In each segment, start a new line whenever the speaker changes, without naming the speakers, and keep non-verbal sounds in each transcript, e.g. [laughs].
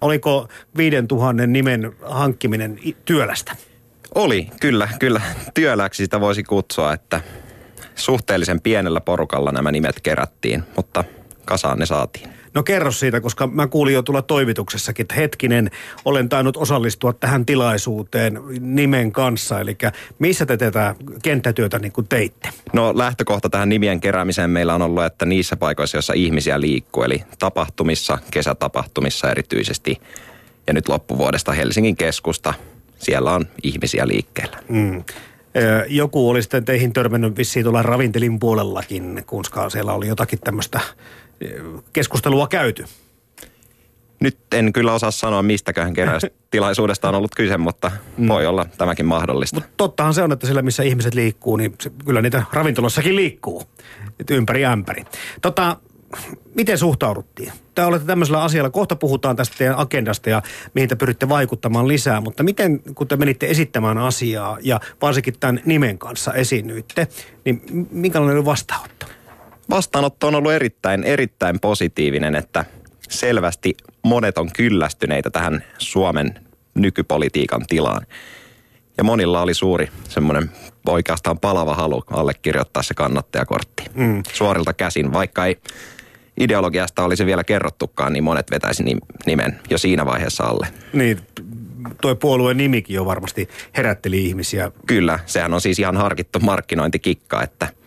Oliko 5000 nimen hankkiminen työlästä?
Oli, kyllä, kyllä. Työläksi sitä voisi kutsua, että suhteellisen pienellä porukalla nämä nimet kerättiin, mutta kasaan ne saatiin.
No kerro siitä, koska mä kuulin jo tulla toimituksessakin, että hetkinen, olen tainnut osallistua tähän tilaisuuteen nimen kanssa. Eli missä te tätä kenttätyötä niin kuin teitte?
No lähtökohta tähän nimien keräämiseen meillä on ollut, että niissä paikoissa, joissa ihmisiä liikkuu, eli tapahtumissa, kesätapahtumissa erityisesti, ja nyt loppuvuodesta Helsingin keskusta, siellä on ihmisiä liikkeellä. Mm.
Joku oli sitten teihin törmännyt vissiin tuolla ravintelin puolellakin, koska siellä oli jotakin tämmöistä keskustelua käyty?
Nyt en kyllä osaa sanoa, mistäköhän keräystilaisuudesta [laughs] on ollut kyse, mutta mm. voi olla tämäkin mahdollista. Mutta
tottahan se on, että siellä missä ihmiset liikkuu, niin se, kyllä niitä ravintolassakin liikkuu. Et ympäri ämpäri. Tota, miten suhtauduttiin? Te olette tämmöisellä asialla, kohta puhutaan tästä teidän agendasta ja mihin te pyritte vaikuttamaan lisää, mutta miten kun te menitte esittämään asiaa ja varsinkin tämän nimen kanssa esiinnyitte, niin minkälainen oli vastaanotto?
Vastaanotto on ollut erittäin, erittäin positiivinen, että selvästi monet on kyllästyneitä tähän Suomen nykypolitiikan tilaan. Ja monilla oli suuri semmoinen oikeastaan palava halu allekirjoittaa se kannattajakortti mm. suorilta käsin, vaikka ei ideologiasta olisi vielä kerrottukaan, niin monet vetäisi nimen jo siinä vaiheessa alle.
Niin, tuo puolueen nimikin jo varmasti herätteli ihmisiä.
Kyllä, sehän on siis ihan harkittu markkinointikikka, että –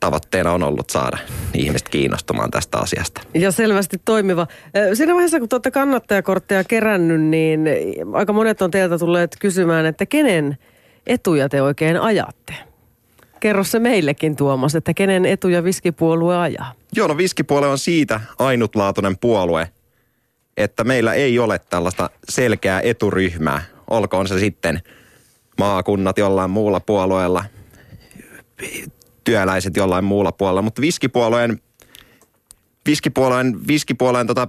tavoitteena on ollut saada ihmiset kiinnostumaan tästä asiasta.
Ja selvästi toimiva. Siinä vaiheessa, kun olette kannattajakortteja kerännyt, niin aika monet on teiltä tulleet kysymään, että kenen etuja te oikein ajatte? Kerro se meillekin Tuomas, että kenen etuja viskipuolue ajaa?
Joo, no viskipuolue on siitä ainutlaatuinen puolue, että meillä ei ole tällaista selkeää eturyhmää. Olkoon se sitten maakunnat jollain muulla puolueella, työläiset jollain muulla puolella. Mutta viskipuolueen, viskipuolueen, viskipuolueen tota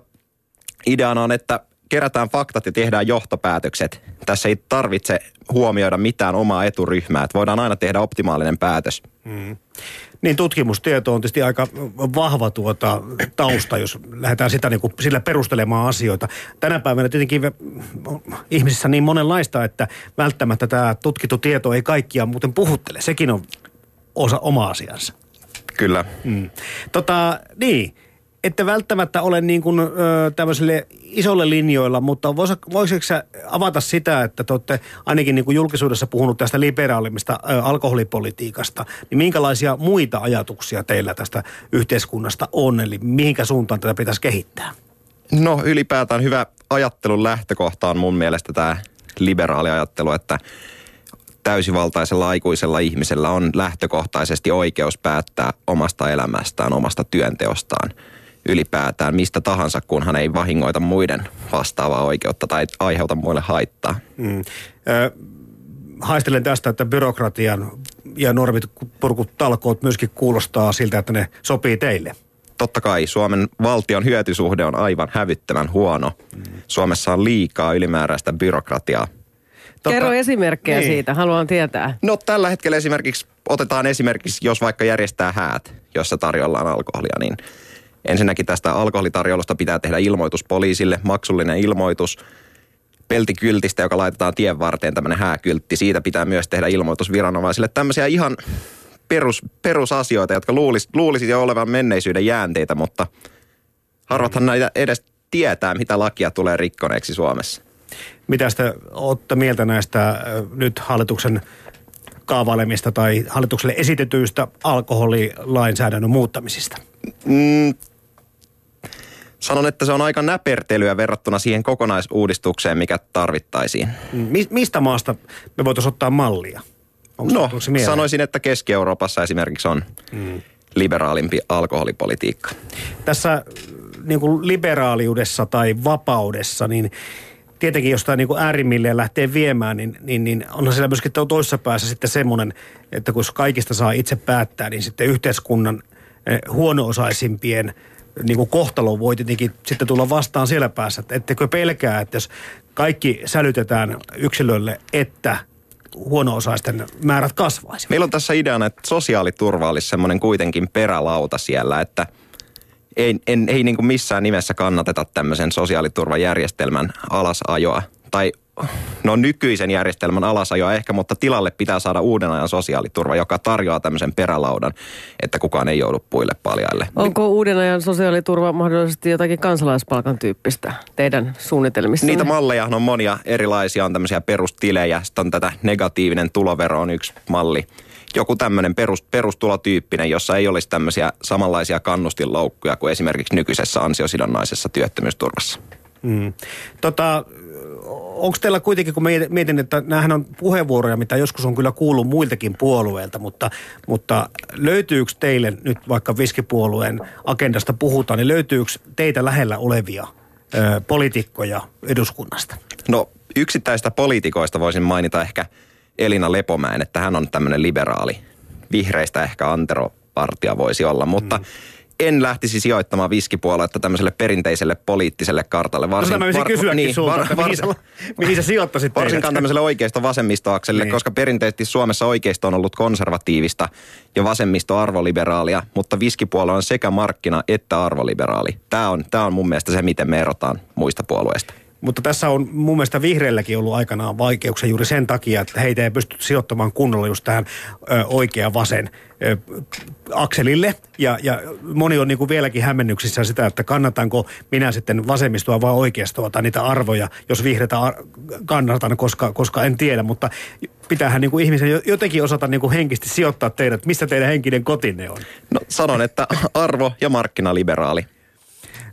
ideana on, että kerätään faktat ja tehdään johtopäätökset. Tässä ei tarvitse huomioida mitään omaa eturyhmää, että voidaan aina tehdä optimaalinen päätös. Mm.
Niin tutkimustieto on tietysti aika vahva tuota tausta, jos lähdetään sitä niin kuin sillä perustelemaan asioita. Tänä päivänä tietenkin ihmisissä niin monenlaista, että välttämättä tämä tutkittu tieto ei kaikkia muuten puhuttele. Sekin on osa oma asiansa.
Kyllä. Mm.
Tota, niin, että välttämättä ole niin kuin, ö, tämmöisille isolle linjoilla, mutta vois, voisitko sä avata sitä, että te olette ainakin niin kuin julkisuudessa puhunut tästä liberaalimmista ö, alkoholipolitiikasta, niin minkälaisia muita ajatuksia teillä tästä yhteiskunnasta on, eli mihinkä suuntaan tätä pitäisi kehittää?
No ylipäätään hyvä ajattelun lähtökohta on mun mielestä tämä liberaali ajattelu, että täysivaltaisella aikuisella ihmisellä on lähtökohtaisesti oikeus päättää omasta elämästään, omasta työnteostaan ylipäätään mistä tahansa, kun hän ei vahingoita muiden vastaavaa oikeutta tai aiheuta muille haittaa. Mm. Ö,
haistelen tästä, että byrokratian ja normit purkut talkoot myöskin kuulostaa siltä, että ne sopii teille.
Totta kai Suomen valtion hyötysuhde on aivan hävyttävän huono. Mm. Suomessa on liikaa ylimääräistä byrokratiaa
Tota, Kerro esimerkkejä niin. siitä, haluan tietää.
No tällä hetkellä esimerkiksi, otetaan esimerkiksi, jos vaikka järjestää häät, jossa tarjolla on alkoholia, niin ensinnäkin tästä alkoholitarjoulusta pitää tehdä ilmoitus poliisille, maksullinen ilmoitus. Peltikyltistä, joka laitetaan tien varteen, tämmöinen hääkyltti, siitä pitää myös tehdä ilmoitus viranomaisille. Tämmöisiä ihan perus, perusasioita, jotka luulisi, luulisi jo olevan menneisyyden jäänteitä, mutta harvathan näitä edes tietää, mitä lakia tulee rikkoneeksi Suomessa.
Mitä te olette mieltä näistä nyt hallituksen kaavailemista tai hallitukselle esitetyistä alkoholilainsäädännön muuttamisista? Mm,
sanon, että se on aika näpertelyä verrattuna siihen kokonaisuudistukseen, mikä tarvittaisiin.
Mi- mistä maasta me voitaisiin ottaa mallia?
Onko no, sanoisin, että Keski-Euroopassa esimerkiksi on mm. liberaalimpi alkoholipolitiikka.
Tässä niin kuin liberaaliudessa tai vapaudessa, niin tietenkin jostain niin kuin äärimmilleen lähtee viemään, niin, niin, niin onhan siellä myöskin toisessa päässä sitten semmoinen, että kun kaikista saa itse päättää, niin sitten yhteiskunnan eh, huono-osaisimpien niin kuin kohtalo voi tietenkin sitten tulla vastaan siellä päässä. Että ettekö pelkää, että jos kaikki sälytetään yksilölle, että huono-osaisten määrät kasvaisi.
Meillä on tässä ideana, että sosiaaliturva olisi semmoinen kuitenkin perälauta siellä, että ei, en, ei niin kuin missään nimessä kannateta tämmöisen sosiaaliturvajärjestelmän alasajoa. Tai no nykyisen järjestelmän alasajoa ehkä, mutta tilalle pitää saada uuden ajan sosiaaliturva, joka tarjoaa tämmöisen perälaudan, että kukaan ei joudu puille paljaille.
Onko uuden ajan sosiaaliturva mahdollisesti jotakin kansalaispalkan tyyppistä teidän suunnitelmissa?
Niitä malleja on monia erilaisia, on tämmöisiä perustilejä, sitten on tätä negatiivinen tulovero on yksi malli joku tämmöinen perus, perustulotyyppinen, jossa ei olisi tämmöisiä samanlaisia kannustinloukkuja kuin esimerkiksi nykyisessä ansiosidonnaisessa työttömyysturvassa. Mm.
Tota, onko teillä kuitenkin, kun mietin, että näähän on puheenvuoroja, mitä joskus on kyllä kuullut muiltakin puolueilta, mutta, mutta löytyykö teille nyt vaikka viskipuolueen agendasta puhutaan, niin löytyykö teitä lähellä olevia ö, poliitikkoja eduskunnasta?
No yksittäistä poliitikoista voisin mainita ehkä Elina Lepomäen, että hän on tämmöinen liberaali. Vihreistä ehkä Antero Partia voisi olla, mutta mm en lähtisi sijoittamaan viskipuoluetta tämmöiselle perinteiselle poliittiselle kartalle.
No varsin, no, mä var, kysyäkin niin, sulta, var, var, mihin, sä, [laughs] mihin sä sijoittaisit
Varsinkaan tämmöiselle oikeisto vasemmistoakselle, niin. koska perinteisesti Suomessa oikeisto on ollut konservatiivista ja vasemmisto arvoliberaalia, mutta viskipuolue on sekä markkina- että arvoliberaali. Tämä on, tämä on mun mielestä se, miten me erotaan muista puolueista.
Mutta tässä on mun mielestä vihreilläkin ollut aikanaan vaikeuksia juuri sen takia, että heitä ei pysty sijoittamaan kunnolla just tähän oikea vasen ö, akselille. Ja, ja moni on niin kuin vieläkin hämmennyksissä sitä, että kannatanko minä sitten vasemmistoa vai oikeistoa tai niitä arvoja, jos vihreitä ar- kannatan, koska, koska en tiedä. Mutta pitäähän niin kuin ihmisen jotenkin osata niin kuin henkisesti sijoittaa teidät. Mistä teidän henkinen kotinne on?
No sanon, että arvo ja markkinaliberaali.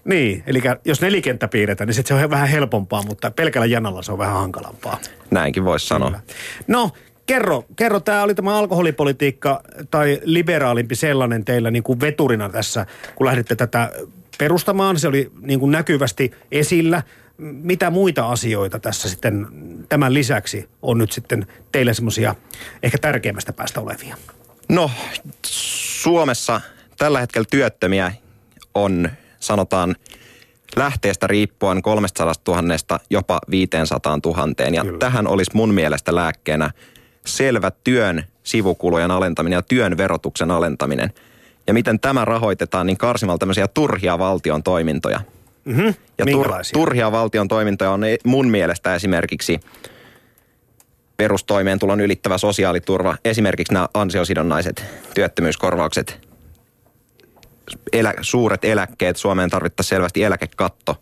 Niin, eli jos nelikenttä piirretään, niin sitten se on vähän helpompaa, mutta pelkällä janalla se on vähän hankalampaa.
Näinkin voisi sanoa. Kyllä.
No, kerro, kerro tämä oli tämä alkoholipolitiikka tai liberaalimpi sellainen teillä niin kuin veturina tässä, kun lähditte tätä perustamaan. Se oli niin kuin näkyvästi esillä. Mitä muita asioita tässä sitten tämän lisäksi on nyt sitten teille semmoisia ehkä tärkeimmästä päästä olevia?
No, Suomessa tällä hetkellä työttömiä on sanotaan lähteestä riippuen 300 000 jopa 500 000. Ja Kyllä. tähän olisi mun mielestä lääkkeenä selvä työn sivukulujen alentaminen ja työn verotuksen alentaminen. Ja miten tämä rahoitetaan, niin karsimalla tämmöisiä turhia valtion toimintoja.
Mm-hmm.
Ja tur, turhia valtion toimintoja on mun mielestä esimerkiksi perustoimeentulon ylittävä sosiaaliturva, esimerkiksi nämä ansiosidonnaiset työttömyyskorvaukset, elä, suuret eläkkeet, Suomeen tarvittaisiin selvästi eläkekatto.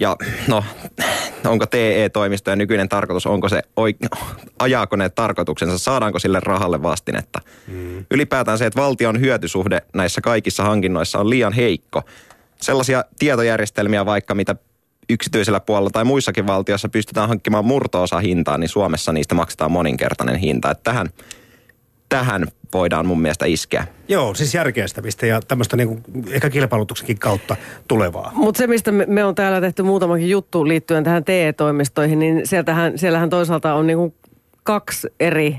Ja no, onko TE-toimisto ja nykyinen tarkoitus, onko se, ajaako ne tarkoituksensa, saadaanko sille rahalle vastinetta. Mm. Ylipäätään se, että valtion hyötysuhde näissä kaikissa hankinnoissa on liian heikko. Sellaisia tietojärjestelmiä vaikka, mitä yksityisellä puolella tai muissakin valtioissa pystytään hankkimaan murto-osa hintaa, niin Suomessa niistä maksetaan moninkertainen hinta. Että tähän tähän voidaan mun mielestä iskeä.
Joo, siis järkeistämistä ja tämmöistä niin ehkä kilpailutuksenkin kautta tulevaa.
Mutta se, mistä me, me on täällä tehty muutamakin juttu liittyen tähän TE-toimistoihin, niin sieltähän, siellähän toisaalta on niin kaksi eri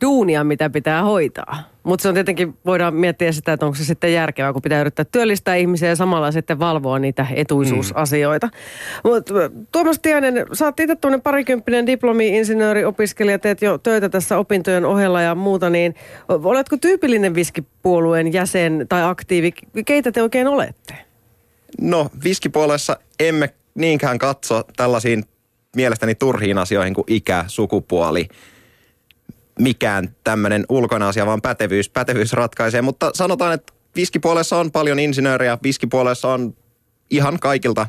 duunia, mitä pitää hoitaa. Mutta se on tietenkin, voidaan miettiä sitä, että onko se sitten järkevää, kun pitää yrittää työllistää ihmisiä ja samalla sitten valvoa niitä etuisuusasioita. Mm. Mut, Tuomas Tiainen, sä oot itse tuonne parikymppinen diplomi-insinööriopiskelija, teet jo töitä tässä opintojen ohella ja muuta, niin oletko tyypillinen viskipuolueen jäsen tai aktiivi? Keitä te oikein olette?
No, viskipuolessa emme niinkään katso tällaisiin mielestäni turhiin asioihin kuin ikä, sukupuoli – mikään tämmöinen ulkona asia, vaan pätevyys, pätevyys ratkaisee. Mutta sanotaan, että viskipuolessa on paljon insinöörejä, viskipuolessa on ihan kaikilta,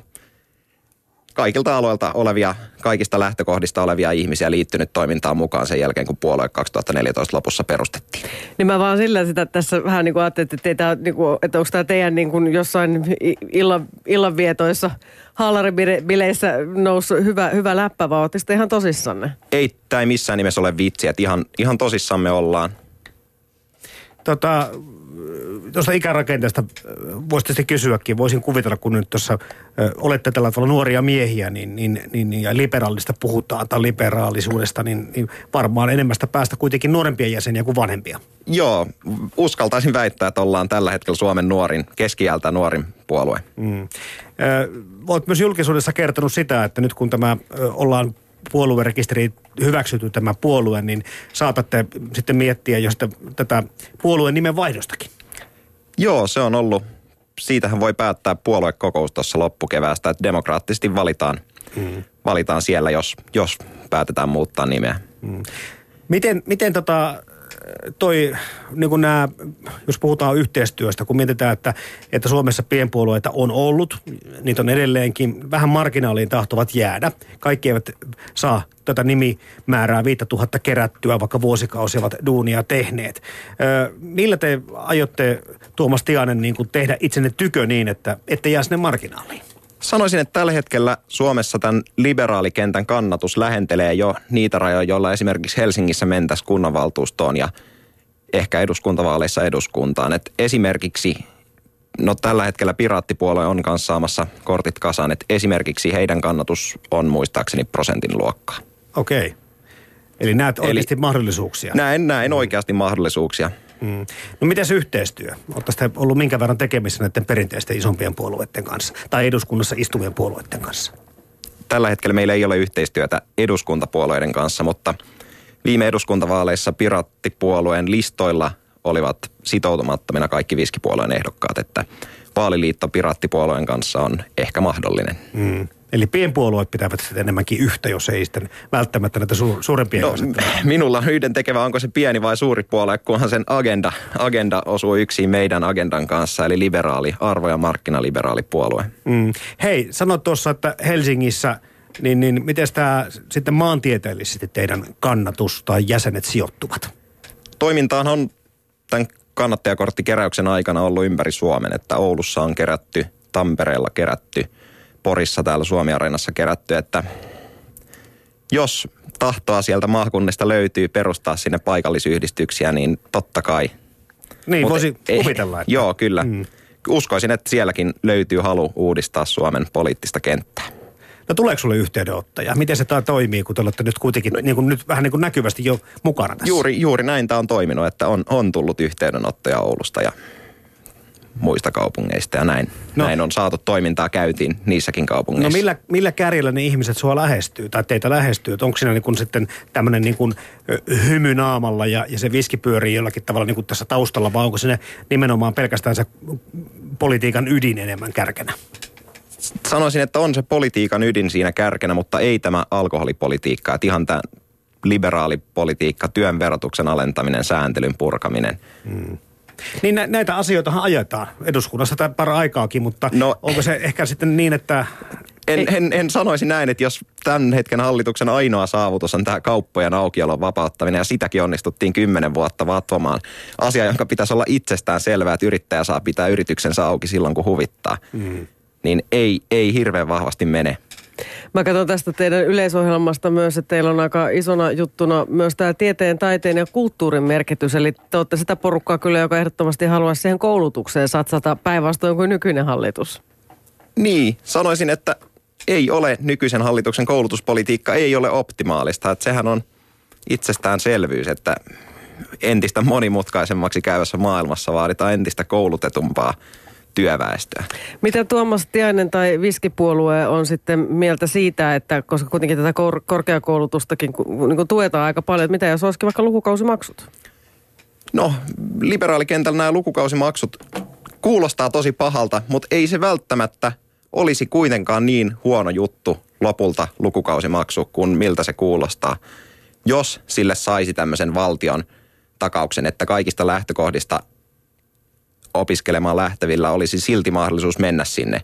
kaikilta aloilta olevia, kaikista lähtökohdista olevia ihmisiä liittynyt toimintaan mukaan sen jälkeen, kun puolue 2014 lopussa perustettiin.
Niin mä vaan sillä sitä tässä vähän niin kuin ajattelin, että, teitä, niin kuin, että onko tämä teidän niin kuin jossain illan, illanvietoissa – haalaribileissä noussut hyvä, hyvä läppä, vai ootteko ihan tosissanne?
Ei, tämä ei missään nimessä ole vitsi, että ihan, ihan tosissamme ollaan.
Tota, tuosta ikärakenteesta voisi tietysti kysyäkin. Voisin kuvitella, kun nyt tuossa olette tällä tavalla nuoria miehiä niin, niin, niin, ja liberaalista puhutaan tai liberaalisuudesta, niin, niin varmaan enemmästä päästä kuitenkin nuorempia jäseniä kuin vanhempia.
Joo, uskaltaisin väittää, että ollaan tällä hetkellä Suomen nuorin, keskiältä nuorin puolue. Mm.
Olet myös julkisuudessa kertonut sitä, että nyt kun tämä ollaan puoluerekisteri hyväksytty tämä puolue, niin saatatte sitten miettiä jo tätä puolueen nimen vaihdostakin.
Joo, se on ollut siitähän voi päättää puoluekokous tuossa loppukeväästä, että demokraattisesti valitaan, mm. valitaan siellä, jos, jos päätetään muuttaa nimeä. Mm.
Miten, miten tota, toi, niin kuin nämä, jos puhutaan yhteistyöstä, kun mietitään, että, että Suomessa pienpuolueita on ollut, niitä on edelleenkin, vähän marginaaliin tahtovat jäädä. Kaikki eivät saa tätä nimimäärää 5000 kerättyä, vaikka vuosikausia ovat duunia tehneet. Ö, millä te aiotte, Tuomas Tianen, niin kuin tehdä itsenne tykö niin, että ette jää sinne marginaaliin?
Sanoisin, että tällä hetkellä Suomessa tämän liberaalikentän kannatus lähentelee jo niitä rajoja, joilla esimerkiksi Helsingissä mentäisiin kunnanvaltuustoon ja ehkä eduskuntavaaleissa eduskuntaan. Et esimerkiksi, no tällä hetkellä Piraattipuolue on kanssa saamassa kortit kasaan, että esimerkiksi heidän kannatus on muistaakseni prosentin luokkaa.
Okei. Eli näet oikeasti Eli mahdollisuuksia?
Näen, näen oikeasti mahdollisuuksia.
Mm. No miten se yhteistyö? Olettaisiin ollut minkä verran tekemissä näiden perinteisten isompien puolueiden kanssa tai eduskunnassa istuvien puolueiden kanssa?
Tällä hetkellä meillä ei ole yhteistyötä eduskuntapuolueiden kanssa, mutta viime eduskuntavaaleissa pirattipuolueen listoilla olivat sitoutumattomina kaikki viskipuolueen ehdokkaat, että vaaliliitto pirattipuolueen kanssa on ehkä mahdollinen. Mm.
Eli pienpuolueet pitävät sitten enemmänkin yhtä, jos ei sitten välttämättä näitä su- suurempia no, [laughs]
Minulla on yhden tekevä, onko se pieni vai suuri puolue, kunhan sen agenda, agenda osuu yksin meidän agendan kanssa, eli liberaali, arvo- ja markkinaliberaali puolue. Mm.
Hei, sanoit tuossa, että Helsingissä, niin, niin miten tämä sitten maantieteellisesti teidän kannatus tai jäsenet sijoittuvat?
Toimintaan on tämän kannattajakorttikeräyksen aikana ollut ympäri Suomen, että Oulussa on kerätty, Tampereella kerätty – Porissa täällä Suomi-areenassa kerätty, että jos tahtoa sieltä maakunnista löytyy perustaa sinne paikallisyhdistyksiä, niin totta kai.
Niin, Mut voisi ei, kuvitella. Että...
Joo, kyllä. Mm. Uskoisin, että sielläkin löytyy halu uudistaa Suomen poliittista kenttää.
No tuleeko sulle yhteydenottoja? Miten se tämä toimii, kun te olette nyt kuitenkin no, niin kuin nyt vähän niin kuin näkyvästi jo mukana tässä?
Juuri, juuri näin tämä on toiminut, että on, on tullut yhteydenottoja Oulusta ja muista kaupungeista ja näin, no, näin on saatu toimintaa käytiin niissäkin kaupungeissa.
No millä, millä kärjellä ne ihmiset sua lähestyy tai teitä lähestyy? Että onko siinä niin kuin sitten tämmöinen niin kuin hymy naamalla ja, ja se viski pyörii jollakin tavalla niin kuin tässä taustalla vai onko sinne nimenomaan pelkästään se politiikan ydin enemmän kärkenä?
Sanoisin, että on se politiikan ydin siinä kärkenä, mutta ei tämä alkoholipolitiikka. Että ihan tämä liberaalipolitiikka, työn verotuksen alentaminen, sääntelyn purkaminen. Hmm.
Niin nä- näitä asioita ajetaan eduskunnassa tai aikaakin, mutta no, onko se ehkä sitten niin, että...
En, en, en sanoisi näin, että jos tämän hetken hallituksen ainoa saavutus on tämä kauppojen aukiolon vapauttaminen ja sitäkin onnistuttiin kymmenen vuotta vatvomaan. Asia, jonka pitäisi olla itsestään selvää, että yrittäjä saa pitää yrityksensä auki silloin, kun huvittaa. Mm. Niin ei, ei hirveän vahvasti mene.
Mä katson tästä teidän yleisohjelmasta myös, että teillä on aika isona juttuna myös tämä tieteen, taiteen ja kulttuurin merkitys. Eli te olette sitä porukkaa kyllä, joka ehdottomasti haluaisi siihen koulutukseen satsata päinvastoin kuin nykyinen hallitus.
Niin, sanoisin, että ei ole nykyisen hallituksen koulutuspolitiikka, ei ole optimaalista. Että sehän on itsestäänselvyys, että entistä monimutkaisemmaksi käyvässä maailmassa vaaditaan entistä koulutetumpaa työväestöä.
Mitä Tuomas Tiainen tai Viskipuolue on sitten mieltä siitä, että koska kuitenkin tätä kor- korkeakoulutustakin niin kuin tuetaan aika paljon, että mitä jos olisikin vaikka lukukausimaksut?
No, liberaalikentällä nämä lukukausimaksut kuulostaa tosi pahalta, mutta ei se välttämättä olisi kuitenkaan niin huono juttu lopulta lukukausimaksu kuin miltä se kuulostaa, jos sille saisi tämmöisen valtion takauksen, että kaikista lähtökohdista opiskelemaan lähtevillä olisi silti mahdollisuus mennä sinne.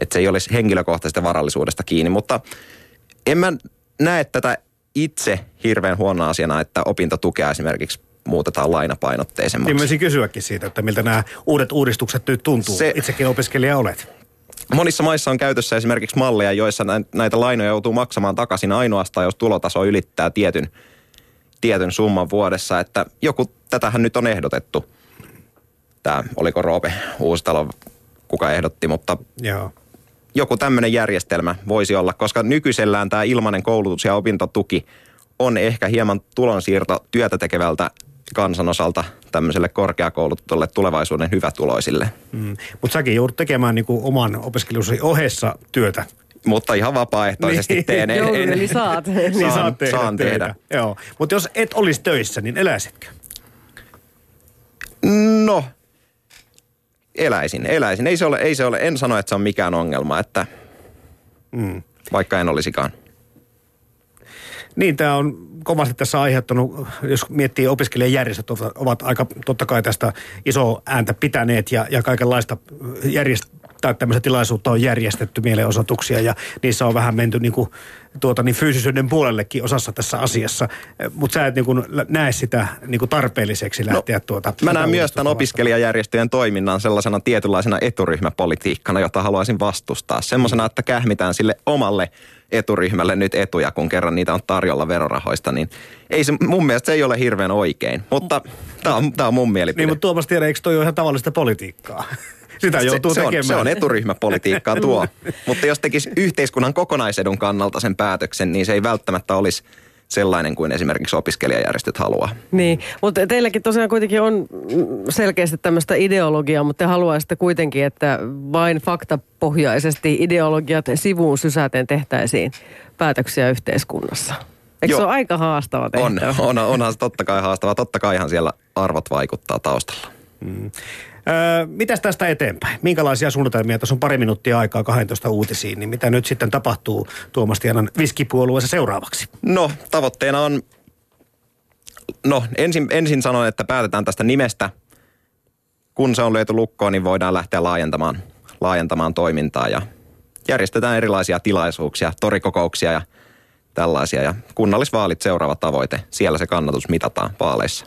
Että se ei olisi henkilökohtaisesta varallisuudesta kiinni, mutta en mä näe tätä itse hirveän huono asiana, että opintotukea esimerkiksi muutetaan lainapainotteisemmaksi.
Niin mä kysyäkin siitä, että miltä nämä uudet uudistukset nyt tuntuu. Se, Itsekin opiskelija olet.
Monissa maissa on käytössä esimerkiksi malleja, joissa näitä lainoja joutuu maksamaan takaisin ainoastaan, jos tulotaso ylittää tietyn, tietyn summan vuodessa. Että joku, tätähän nyt on ehdotettu – tämä, oliko Roope Uusitalo, kuka ehdotti, mutta Joo. joku tämmöinen järjestelmä voisi olla, koska nykyisellään tämä ilmainen koulutus ja opintotuki on ehkä hieman tulonsiirto työtä tekevältä kansanosalta tämmöiselle korkeakoulutulle tulevaisuuden hyvätuloisille. Mm.
Mutta säkin joudut tekemään niinku oman opiskelusi ohessa työtä.
Mutta ihan vapaaehtoisesti niin. teen.
En, en, eli saat.
saan, niin saat tehdä saan tehdä. Joo. Mutta jos et olisi töissä, niin eläisitkö?
No, eläisin, eläisin. Ei se ole, ei se ole, en sano, että se on mikään ongelma, että mm. vaikka en olisikaan.
Niin, tämä on kovasti tässä aiheuttanut, jos miettii opiskelijajärjestöt ovat, ovat aika totta kai tästä iso ääntä pitäneet ja, ja kaikenlaista järjest, tai tämmöistä tilaisuutta on järjestetty mielenosoituksia ja niissä on vähän menty niin kuin, tuota, niin fyysisyyden puolellekin osassa tässä asiassa. Mutta sä et niin kuin, näe sitä niin kuin tarpeelliseksi no, lähteä no, tuota...
Mä näen myös tämän opiskelijajärjestöjen toiminnan sellaisena tietynlaisena eturyhmäpolitiikkana, jota haluaisin vastustaa. Semmoisena, että kähmitään sille omalle eturyhmälle nyt etuja, kun kerran niitä on tarjolla verorahoista, niin ei se, mun mielestä se ei ole hirveän oikein. Mutta tämä on, tää on mun mielipide.
Niin, mutta Tuomas tiedä, eikö toi ole ihan tavallista politiikkaa? Sitä joutuu
se,
tekemään.
Se on, se on eturyhmäpolitiikkaa tuo. [laughs] Mutta jos tekisi yhteiskunnan kokonaisedun kannalta sen päätöksen, niin se ei välttämättä olisi sellainen kuin esimerkiksi opiskelijajärjestöt haluaa.
Niin, mutta teilläkin tosiaan kuitenkin on selkeästi tämmöistä ideologiaa, mutta te haluaisitte kuitenkin, että vain faktapohjaisesti ideologiat sivuun sysäten tehtäisiin päätöksiä yhteiskunnassa. Eikö Joo. se ole aika haastava tehtävä?
On, on, onhan se totta kai haastava. Totta kai ihan siellä arvot vaikuttaa taustalla. Mm.
Mitäs tästä eteenpäin? Minkälaisia suunnitelmia? Tässä on pari minuuttia aikaa 12 uutisiin, niin mitä nyt sitten tapahtuu Tuomas Tianan viskipuolueessa seuraavaksi?
No, tavoitteena on, no ensin, ensin sanon, että päätetään tästä nimestä. Kun se on löyty lukkoon, niin voidaan lähteä laajentamaan, laajentamaan toimintaa ja järjestetään erilaisia tilaisuuksia, torikokouksia ja tällaisia. Ja kunnallisvaalit seuraava tavoite. Siellä se kannatus mitataan vaaleissa.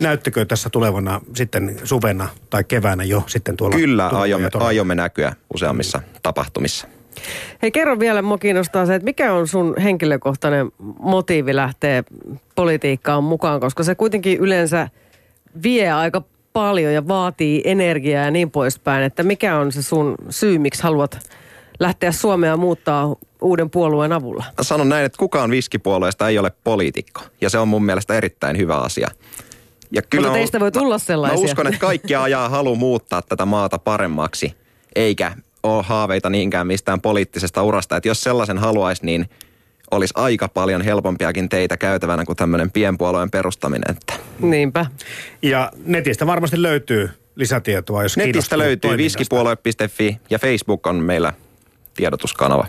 Näyttekö tässä tulevana sitten suvena tai keväänä jo sitten tuolla?
Kyllä, aiomme, aiomme näkyä useammissa tapahtumissa.
Hei kerro vielä, mua kiinnostaa se, että mikä on sun henkilökohtainen motiivi lähteä politiikkaan mukaan, koska se kuitenkin yleensä vie aika paljon ja vaatii energiaa ja niin poispäin, että mikä on se sun syy, miksi haluat lähteä Suomea muuttaa uuden puolueen avulla?
Sanon näin, että kukaan viskipuolueesta ei ole poliitikko ja se on mun mielestä erittäin hyvä asia.
Ja kyllä Mutta teistä voi tulla sellaisia.
Mä uskon, että kaikki ajaa halu muuttaa tätä maata paremmaksi, eikä ole haaveita niinkään mistään poliittisesta urasta. Että jos sellaisen haluaisi, niin olisi aika paljon helpompiakin teitä käytävänä kuin tämmöinen pienpuolueen perustaminen. Että.
Niinpä.
Ja netistä varmasti löytyy lisätietoa, jos
Netistä löytyy viskipuolue.fi ja Facebook on meillä tiedotuskanava.